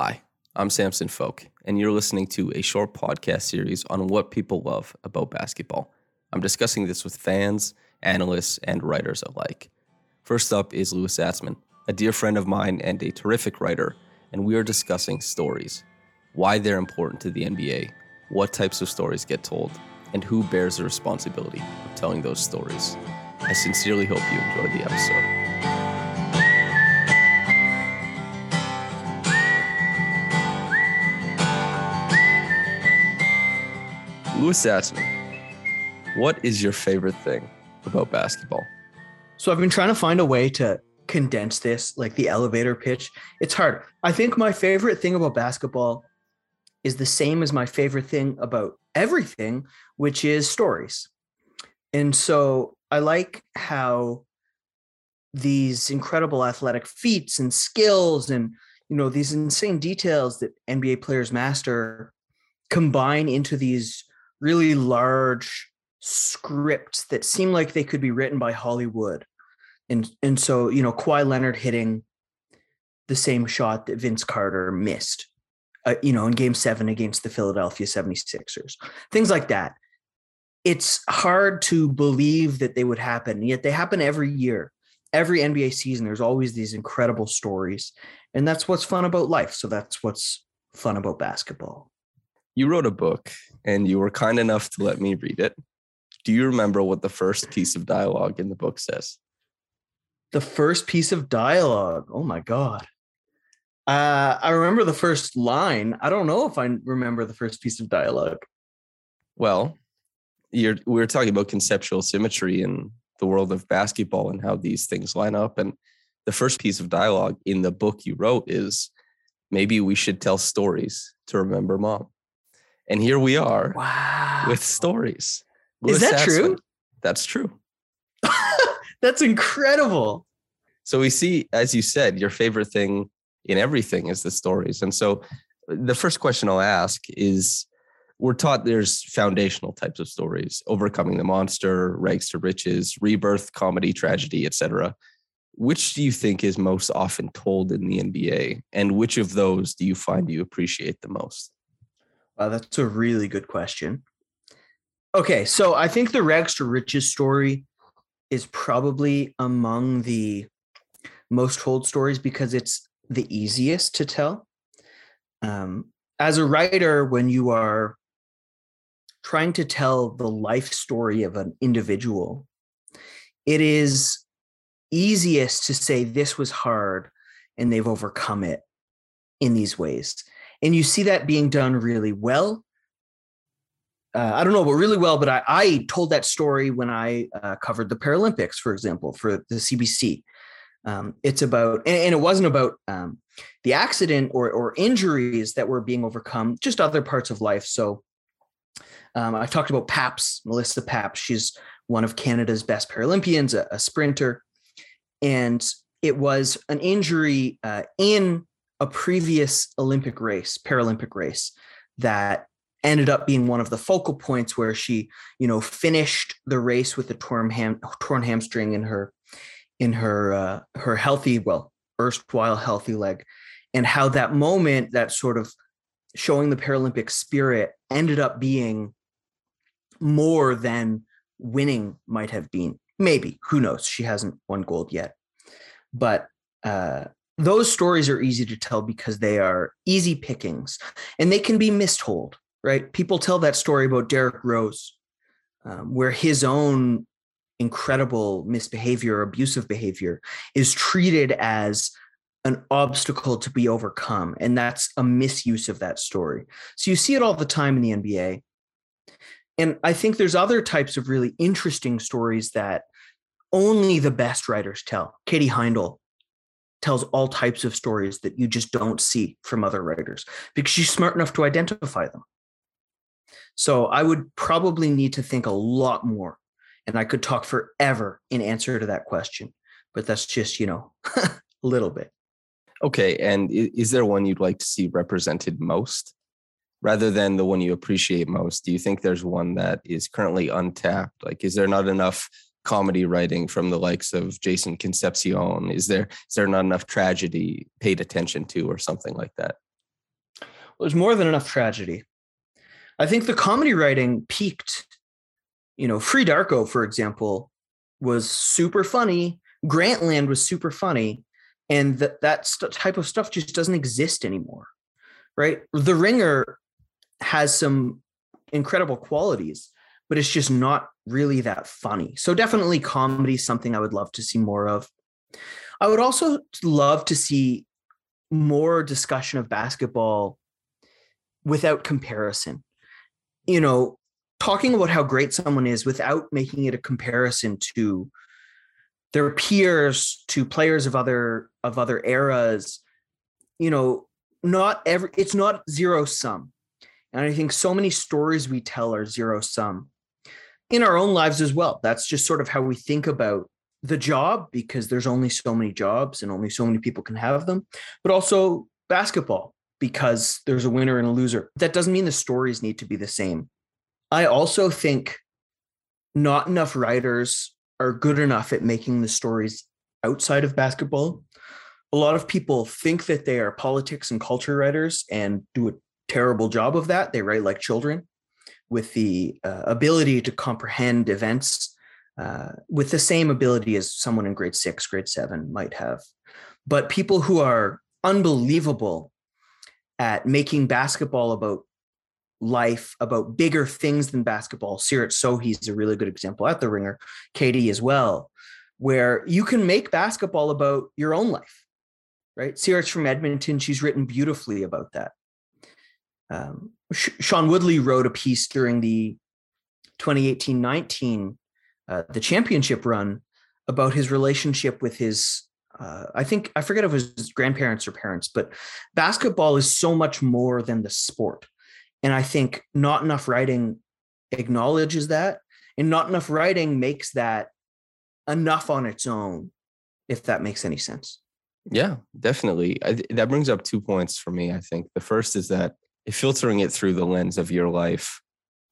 Hi, I'm Samson Folk, and you're listening to a short podcast series on what people love about basketball. I'm discussing this with fans, analysts, and writers alike. First up is Louis Zatzman, a dear friend of mine and a terrific writer, and we are discussing stories, why they're important to the NBA, what types of stories get told, and who bears the responsibility of telling those stories. I sincerely hope you enjoyed the episode. Louis Zatzman, what is your favorite thing about basketball? So I've been trying to find a way to condense this, like the elevator pitch. It's hard. I think my favorite thing about basketball is the same as my favorite thing about everything, which is stories. And so I like how these incredible athletic feats and skills and you know these insane details that NBA players master combine into these really large scripts that seem like they could be written by Hollywood. And and so, you know, Kawhi Leonard hitting the same shot that Vince Carter missed, uh, you know, in game seven against the Philadelphia 76ers, things like that. It's hard to believe that they would happen, yet they happen every year. Every NBA season, there's always these incredible stories. And that's what's fun about life. So that's what's fun about basketball you wrote a book and you were kind enough to let me read it. Do you remember what the first piece of dialogue in the book says? The first piece of dialogue. Oh my God. Uh, I remember the first line. I don't know if I remember the first piece of dialogue. Well, you're we are talking about conceptual symmetry in the world of basketball and how these things line up. And the first piece of dialogue in the book you wrote is maybe we should tell stories to remember mom. And here we are wow. with stories. Is that true? That's true. That's incredible. So we see, as you said, your favorite thing in everything is the stories. And so uh, the first question I'll ask is we're taught there's foundational types of stories, overcoming the monster, rags to riches, rebirth, comedy, tragedy, etc. Which do you think is most often told in the NBA? And which of those do you find you appreciate the most? Wow, that's a really good question. Okay, so I think the rags to riches story is probably among the most told stories because it's the easiest to tell. Um, as a writer, when you are trying to tell the life story of an individual, it is easiest to say this was hard and they've overcome it in these ways. And you see that being done really well. Uh, I don't know, but really well. But I, I told that story when I uh, covered the Paralympics, for example, for the CBC. Um, it's about, and, and, it wasn't about um, the accident or, or injuries that were being overcome, just other parts of life. So um, I talked about Paps, Melissa Paps. She's one of Canada's best Paralympians, a, a sprinter. And it was an injury uh, in a previous Olympic race, Paralympic race, that ended up being one of the focal points where she, you know, finished the race with a torn ham torn hamstring in her in her uh, her healthy, well, erstwhile healthy leg, and how that moment, that sort of showing the Paralympic spirit, ended up being more than winning might have been. Maybe who knows? She hasn't won gold yet, but uh, those stories are easy to tell because they are easy pickings and they can be mistold, right? People tell that story about Derrick Rose, um, where his own incredible misbehavior, abusive behavior is treated as an obstacle to be overcome. And that's a misuse of that story. So you see it all the time in the NBA. And I think there's other types of really interesting stories that only the best writers tell. Katie Heindl tells all types of stories that you just don't see from other writers because she's smart enough to identify them. So I would probably need to think a lot more. And I could talk forever in answer to that question, but that's just, you know, a little bit. Okay. And is there one you'd like to see represented most? Rather than the one you appreciate most, do you think there's one that is currently untapped? Like, is there not enough comedy writing from the likes of Jason Concepcion? Is there is there not enough tragedy paid attention to, or something like that? Well, there's more than enough tragedy. I think the comedy writing peaked. You know, FreeDarko, for example, was super funny. Grantland was super funny, and that that st- type of stuff just doesn't exist anymore, right? The Ringer has some incredible qualities, but it's just not really that funny. So definitely comedy is something I would love to see more of. I would also love to see more discussion of basketball without comparison. You know, talking about how great someone is without making it a comparison to their peers, to players of other of other eras. You know, not every it's not zero sum. And I think so many stories we tell are zero sum in our own lives as well. That's just sort of how we think about the job because there's only so many jobs and only so many people can have them, but also basketball because there's a winner and a loser. That doesn't mean the stories need to be the same. I also think not enough writers are good enough at making the stories outside of basketball. A lot of people think that they are politics and culture writers and do a terrible job of that. They write like children with the uh, ability to comprehend events uh, with the same ability as someone in grade six, grade seven might have. But people who are unbelievable at making basketball about life, about bigger things than basketball. Seerat Sohi's a really good example at the ringer, Katie as well, where you can make basketball about your own life, right? Seerat's from Edmonton. She's written beautifully about that. Um, Sean Woodley wrote a piece during the 2018-19 uh, the championship run about his relationship with his uh, I think I forget if it was his grandparents or parents, but basketball is so much more than the sport. And I think not enough writing acknowledges that, and not enough writing makes that enough on its own, if that makes any sense. Yeah, definitely. I, that brings up two points for me. I think the first is that filtering it through the lens of your life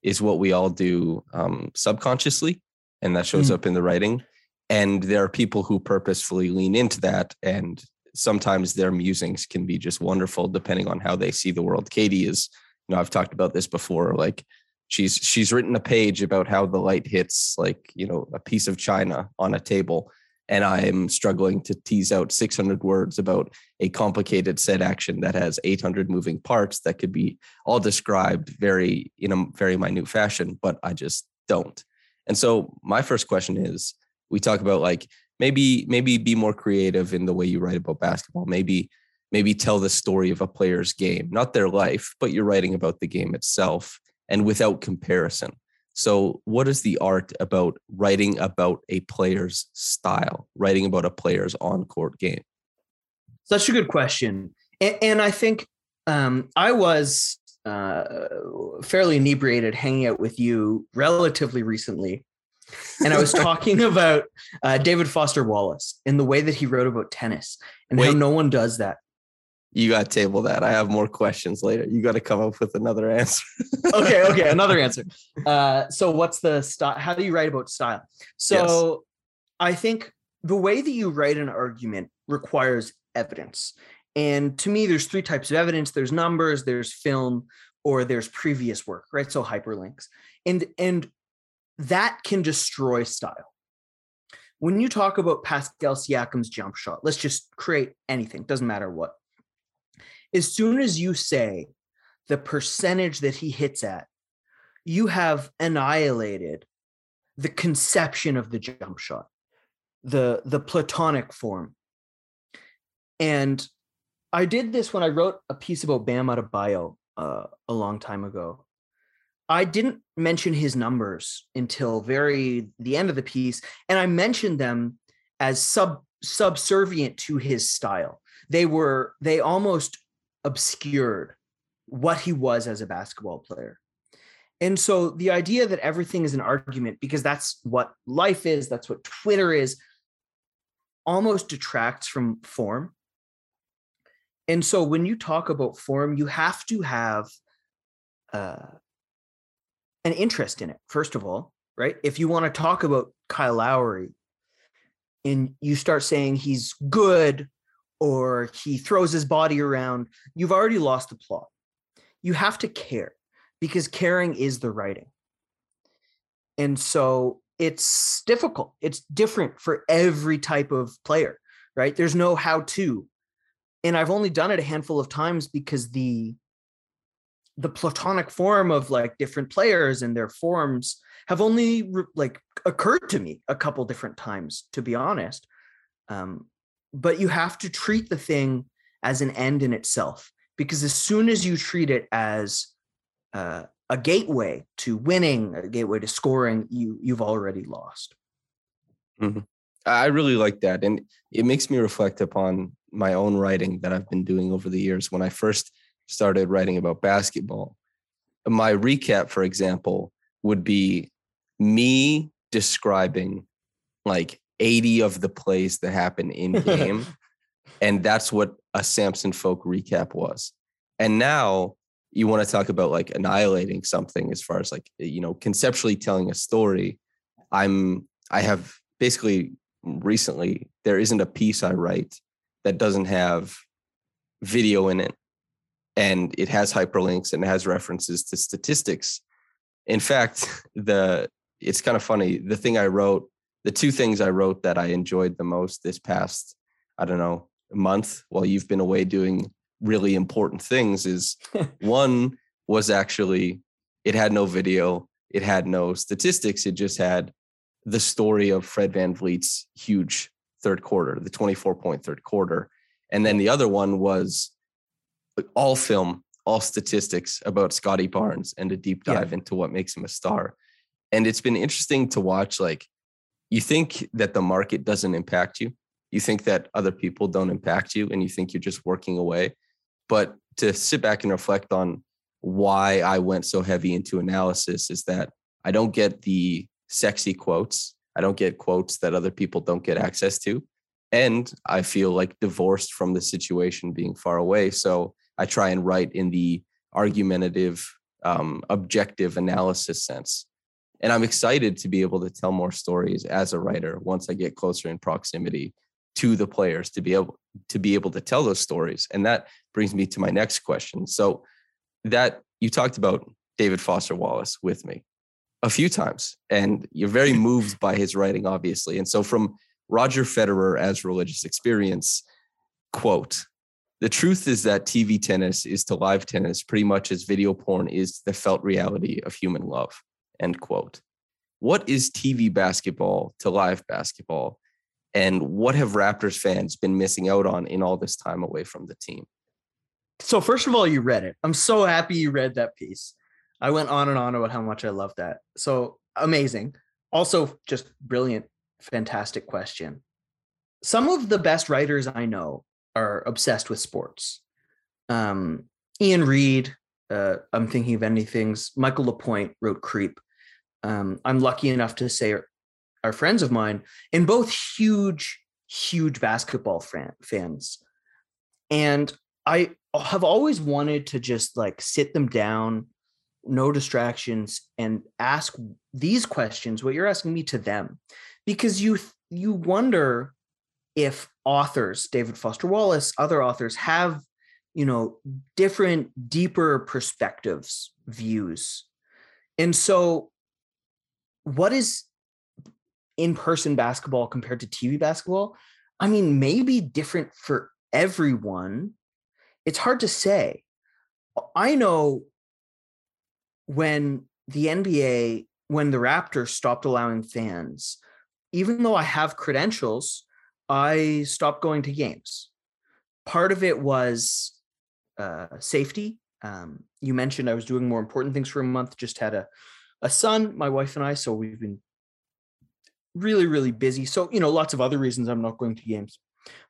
is what we all do um, subconsciously, and that shows mm. up in the writing. And there are people who purposefully lean into that, and sometimes their musings can be just wonderful depending on how they see the world. Katie is, you know, I've talked about this before. Like she's she's written a page about how the light hits like you know a piece of china on a table and I'm struggling to tease out 600 words about a complicated set action that has 800 moving parts that could be all described very in a very minute fashion, but I just don't. And so my first question is we talk about like maybe maybe be more creative in the way you write about basketball. Maybe maybe tell the story of a player's game, not their life, but you're writing about the game itself and without comparison. So, what is the art about writing about a player's style, writing about a player's on court game? Such a good question. And, and I think um, I was uh, fairly inebriated hanging out with you relatively recently. And I was talking about uh, David Foster Wallace and the way that he wrote about tennis and Wait. how no one does that you got to table that. I have more questions later. You got to come up with another answer. okay, okay, another answer. Uh, so what's the style? How do you write about style? So yes. I think the way that you write an argument requires evidence. And to me, there's three types of evidence. There's numbers, there's film, or there's previous work, right? So hyperlinks. And and that can destroy style. When you talk about Pascal Siakam's jump shot, let's just create anything, doesn't matter what as soon as you say the percentage that he hits at, you have annihilated the conception of the jump shot, the the platonic form. And I did this when I wrote a piece about Bam Adebayo uh, a long time ago. I didn't mention his numbers until very the end of the piece, and I mentioned them as sub subservient to his style. They were they almost obscured what he was as a basketball player. And so the idea that everything is an argument because that's what life is, that's what Twitter is, almost detracts from form. And so when you talk about form, you have to have uh, an interest in it, first of all, right? If you want to talk about Kyle Lowry and you start saying he's good or he throws his body around, you've already lost the plot. You have to care because caring is the writing. And so it's difficult. It's different for every type of player, right? There's no how to. And I've only done it a handful of times because the the platonic form of like different players and their forms have only like occurred to me a couple different times to be honest um, but you have to treat the thing as an end in itself because as soon as you treat it as uh, a gateway to winning, a gateway to scoring, you you've already lost. Mm-hmm. I really like that, and it makes me reflect upon my own writing that I've been doing over the years. When I first started writing about basketball, my recap, for example, would be me describing like 80 of the plays that happen in game. and that's what a Samson Folk recap was. And now you want to talk about like annihilating something as far as like you know conceptually telling a story i'm i have basically recently there isn't a piece i write that doesn't have video in it and it has hyperlinks and it has references to statistics in fact the it's kind of funny the thing i wrote the two things i wrote that i enjoyed the most this past i don't know month while you've been away doing really important things is one was actually it had no video, it had no statistics, it just had the story of Fred VanVleet's huge third quarter, the 24 point third quarter. And then the other one was all film, all statistics about Scottie Barnes and a deep dive yeah. into what makes him a star. And it's been interesting to watch like you think that the market doesn't impact you. You think that other people don't impact you and you think you're just working away. But to sit back and reflect on why I went so heavy into analysis is that I don't get the sexy quotes. I don't get quotes that other people don't get access to. And I feel like divorced from the situation being far away. So I try and write in the argumentative, um, objective analysis sense. And I'm excited to be able to tell more stories as a writer once I get closer in proximity to the players to be able to be able to tell those stories. And that brings me to my next question. So that you talked about david foster wallace with me a few times and you're very moved by his writing obviously. And so from roger federer as religious experience quote the truth is that tv tennis is to live tennis pretty much as video porn is the felt reality of human love end quote what is tv basketball to live basketball and what have Raptors fans been missing out on in all this time away from the team? So, first of all, you read it. I'm so happy you read that piece. I went on and on about how much I love that. So amazing. Also, just brilliant, fantastic question. Some of the best writers I know are obsessed with sports. Um, Ian Reid, uh, I'm Thinking of Ending Things. Michael LaPointe wrote Creep. Um, I'm lucky enough to say are friends of mine and both huge huge basketball fan, fans. And i have always wanted to just like sit them down no distractions and ask these questions what you're asking me to them. Because you you wonder if authors david foster wallace other authors have you know different deeper perspectives views. And so what is in person basketball compared to TV basketball, I mean, maybe different for everyone. It's hard to say. I know when the NBA, when the Raptors stopped allowing fans, even though I have credentials, I stopped going to games. Part of it was uh, safety. Um, you mentioned I was doing more important things for a month, just had a, a son, my wife and I. So we've been really, really busy. So, you know, lots of other reasons I'm not going to games.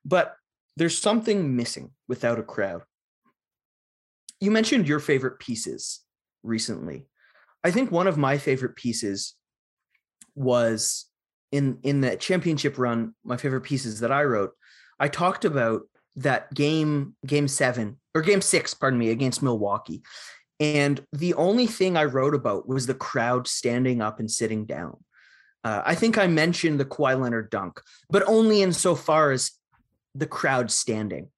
But there's something missing without a crowd. You mentioned your favorite pieces recently. I think one of my favorite pieces was in in the championship run, my favorite pieces that I wrote. I talked about that game game 7 or game 6, pardon me, against Milwaukee. And the only thing I wrote about was the crowd standing up and sitting down. Uh, I think I mentioned the Kawhi Leonard dunk, but only insofar as the crowd standing,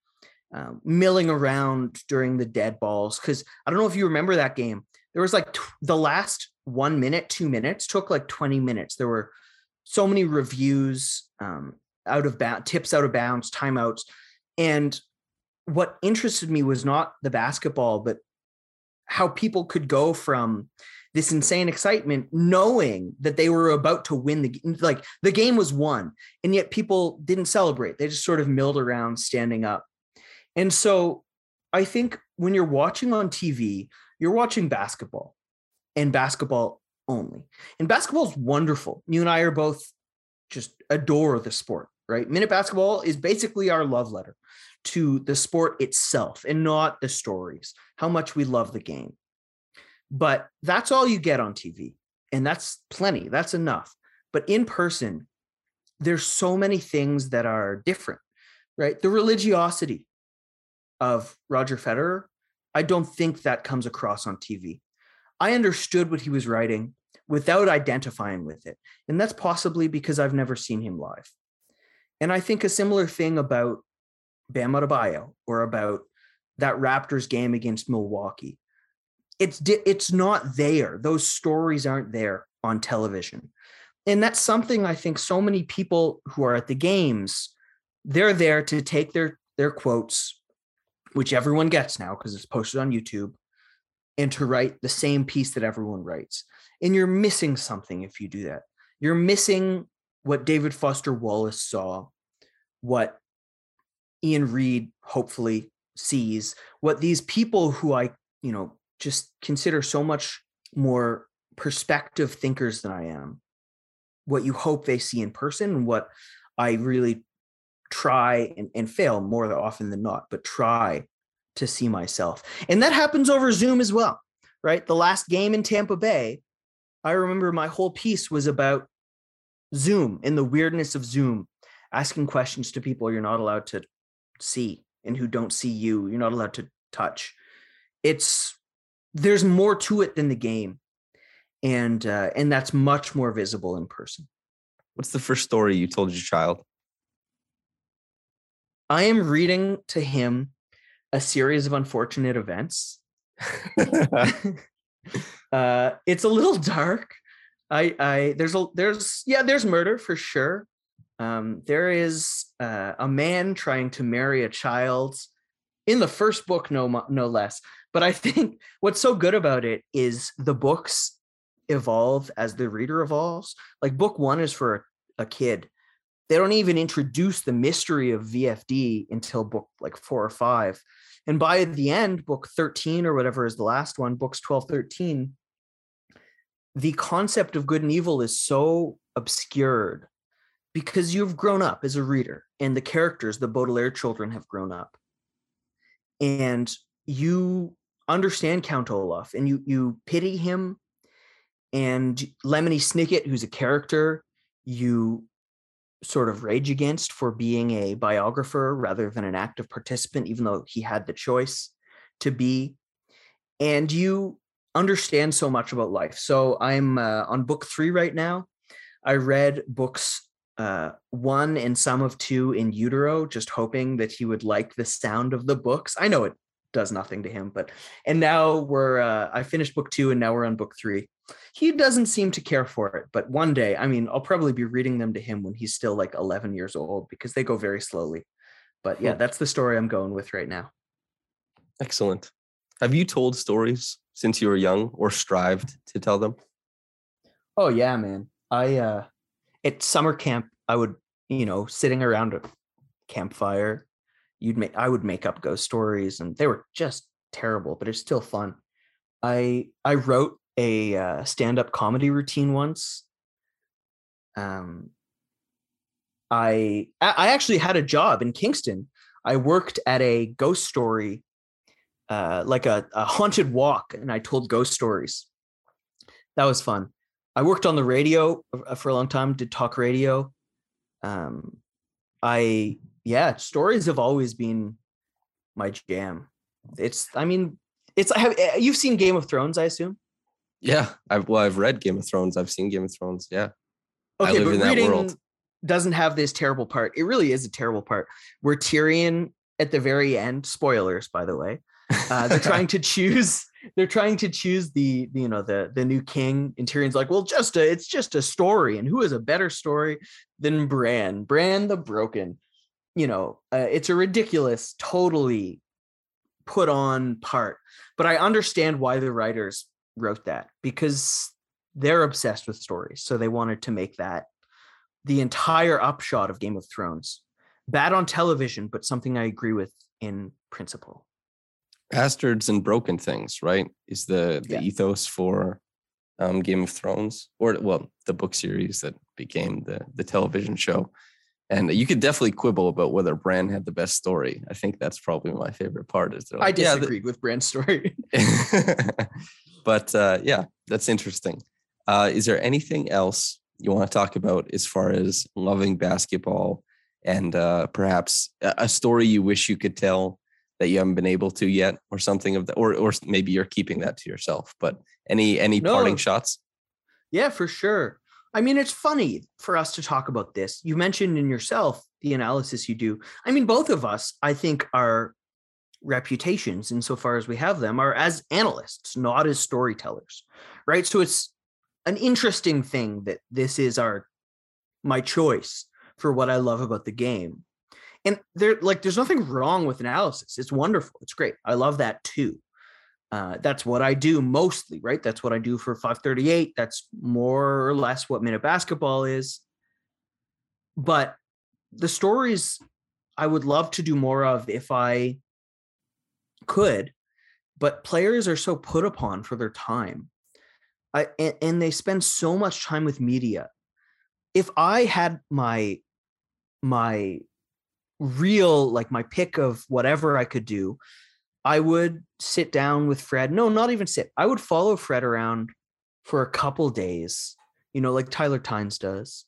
uh, milling around during the dead balls. Because I don't know if you remember that game. There was like t- the last one minute, two minutes took like 20 minutes. There were so many reviews, um, out of bounds, tips out of bounds, timeouts. And what interested me was not the basketball, but how people could go from this insane excitement knowing that they were about to win the like the game was won and yet people didn't celebrate. They just sort of milled around standing up. And so i think when you're watching on tv you're watching basketball and basketball only. And basketball is wonderful. You and i are both just adore the sport right? Minute basketball is basically our love letter to the sport itself and not the stories, how much we love the game. But that's all you get on TV. And that's plenty, that's enough. But in person, there's so many things that are different, right? The religiosity of Roger Federer, I don't think that comes across on TV. I understood what he was writing without identifying with it. And that's possibly because I've never seen him live. And I think a similar thing about Bam Adebayo or about that Raptors game against Milwaukee. It's it's not there. Those stories aren't there on television. And that's something I think so many people who are at the games, they're there to take their their quotes, which everyone gets now because it's posted on YouTube, and to write the same piece that everyone writes. And you're missing something if you do that. You're missing what David Foster Wallace saw, what Ian Reid hopefully sees what these people who I, you know, just consider so much more perspective thinkers than I am, what you hope they see in person and what I really try and, and fail more often than not, but try to see myself. And that happens over Zoom as well, right? The last game in Tampa Bay, I remember my whole piece was about Zoom and the weirdness of Zoom, asking questions to people you're not allowed to see and who don't see you. You're not allowed to touch. It's there's more to it than the game, and uh, and that's much more visible in person. What's the first story you told your child? I am reading to him a series of unfortunate events. uh, it's a little dark. I, I, there's a, there's, yeah, there's murder for sure. Um, there is uh, a man trying to marry a child in the first book, no no less. But I think what's so good about it is the books evolve as the reader evolves. Like book one is for a, a kid. They don't even introduce the mystery of VFD until book like four or five. And by the end, book 13 or whatever is the last one, books 12, 13, the concept of good and evil is so obscured because you've grown up as a reader and the characters, the Baudelaire children, have grown up. And you understand Count Olaf and you you pity him and Lemony Snicket, who's a character, you sort of rage against for being a biographer rather than an active participant, even though he had the choice to be. And you understand so much about life. So I'm uh, on book three right now. I read books uh, one and some of two in utero, just hoping that he would like the sound of the books. I know it does nothing to him, but and now we're uh, I finished book two and now we're on book three. He doesn't seem to care for it, but one day, I mean, I'll probably be reading them to him when he's still like 11 years old because they go very slowly. But yeah, that's the story I'm going with right now. Excellent. Have you told stories since you were young or strived to tell them? Oh yeah, man. I uh at summer camp, I would, you know, sitting around a campfire, you'd make I would make up ghost stories and they were just terrible, but it's still fun. I I wrote a uh, stand-up comedy routine once. Um I I actually had a job in Kingston. I worked at a ghost story, uh, like a, a haunted walk, and I told ghost stories. That was fun. I worked on the radio uh, for a long time, did talk radio. Um, I yeah, stories have always been my jam. It's I mean, it's have eh, you've seen Game of Thrones, I assume. Yeah, I've well, I've read Game of Thrones. I've seen Game of Thrones. Yeah. Okay, I live but in that reading world. doesn't have this terrible part. It really is a terrible part where Tyrion at the very end, spoilers by the way, uh, they're trying to choose. They're trying to choose the, you know the the new king, and Tyrion's like, well, just a it's just a story, and who is a better story than Bran? Bran the Broken. You know, uh, it's a ridiculous, totally put on part. But I understand why the writers wrote that because they're obsessed with stories. So they wanted to make that the entire upshot of Game of Thrones. Bad on television, but something I agree with in principle. Bastards and broken things, right? Is the the yeah. ethos for um, Game of Thrones, or well, the book series that became the the television show. And you could definitely quibble about whether Bran had the best story. I think that's probably my favorite part. Is like, I disagreed yeah, the... with Bran's story. but uh, yeah, that's interesting. Uh, is there anything else you want to talk about as far as loving basketball and uh, perhaps a story you wish you could tell that you haven't been able to yet, or something of that, or or maybe you're keeping that to yourself? But any any no. parting shots? Yeah, for sure. I mean, it's funny for us to talk about this. You mentioned in yourself the analysis you do. I mean, both of us, I think, are reputations insofar as we have them are as analysts not as storytellers right so it's an interesting thing that this is our my choice for what i love about the game and there like there's nothing wrong with analysis. It's wonderful. It's great. I love that too. Uh, that's what i do mostly right? That's what i do for 538 that's more or less what minute basketball is. But the stories i would love to do more of if i could, but players are so put upon for their time. I, and, and they spend so much time with media. If I had my my real like my pick of whatever I could do, I would sit down with Fred. No, not even sit. I would follow Fred around for a couple days, you know, like Tyler Tynes does.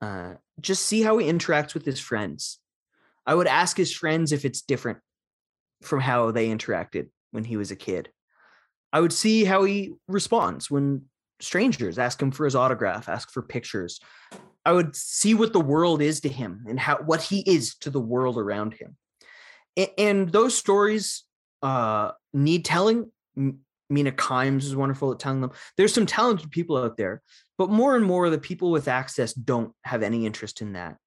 Uh, just see how he interacts with his friends. I would ask his friends if it's different from how they interacted when he was a kid. I would see how he responds when strangers ask him for his autograph, ask for pictures. I would see what the world is to him and how what he is to the world around him. And, and those stories uh, need telling. Mina Kimes is wonderful at telling them. There's some talented people out there, but more and more the people with access don't have any interest in that.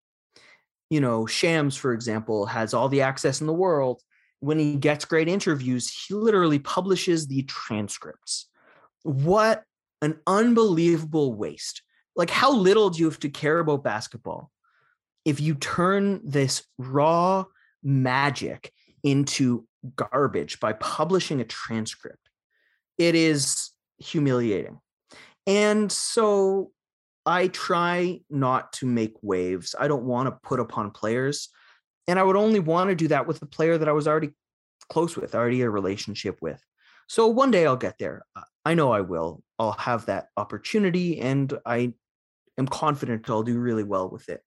You know, Shams, for example, has all the access in the world, when he gets great interviews, he literally publishes the transcripts. What an unbelievable waste. Like, how little do you have to care about basketball if you turn this raw magic into garbage by publishing a transcript? It is humiliating. And so I try not to make waves. I don't want to put upon players and I would only want to do that with a player that I was already close with, already a relationship with. So one day I'll get there. I know I will. I'll have that opportunity and I am confident I'll do really well with it.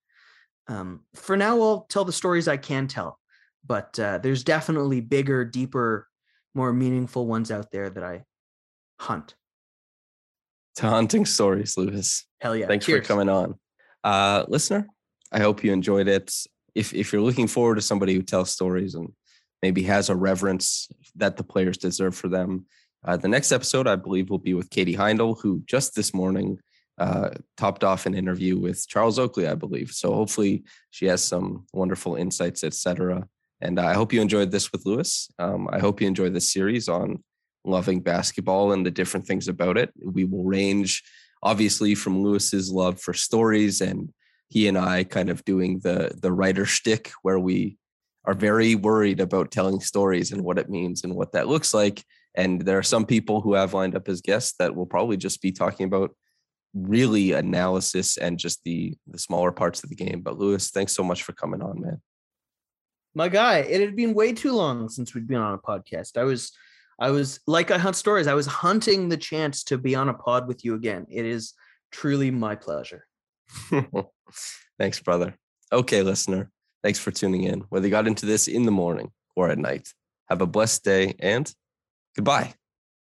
Um, for now, I'll tell the stories I can tell, but uh, there's definitely bigger, deeper, more meaningful ones out there that I hunt. To hunting stories, Louis. Hell yeah. Thanks Cheers. for coming on. Uh, listener, I hope you enjoyed it if if you're looking forward to somebody who tells stories and maybe has a reverence that the players deserve for them, uh, the next episode I believe will be with Katie Heindl, who just this morning uh, topped off an interview with Charles Oakley, I believe. So hopefully she has some wonderful insights, etc. And I hope you enjoyed this with Louis. Um, I hope you enjoyed this series on loving basketball and the different things about it. We will range obviously from Louis's love for stories and he and I kind of doing the the writer shtick where we are very worried about telling stories and what it means and what that looks like. And there are some people who have lined up as guests that will probably just be talking about really analysis and just the the smaller parts of the game. But Louis, thanks so much for coming on, man. My guy, it had been way too long since we'd been on a podcast. I was I was like I hunt stories. I was hunting the chance to be on a pod with you again. It is truly my pleasure. Thanks, brother. Okay, listener. Thanks for tuning in. Whether you got into this in the morning or at night, have a blessed day and goodbye.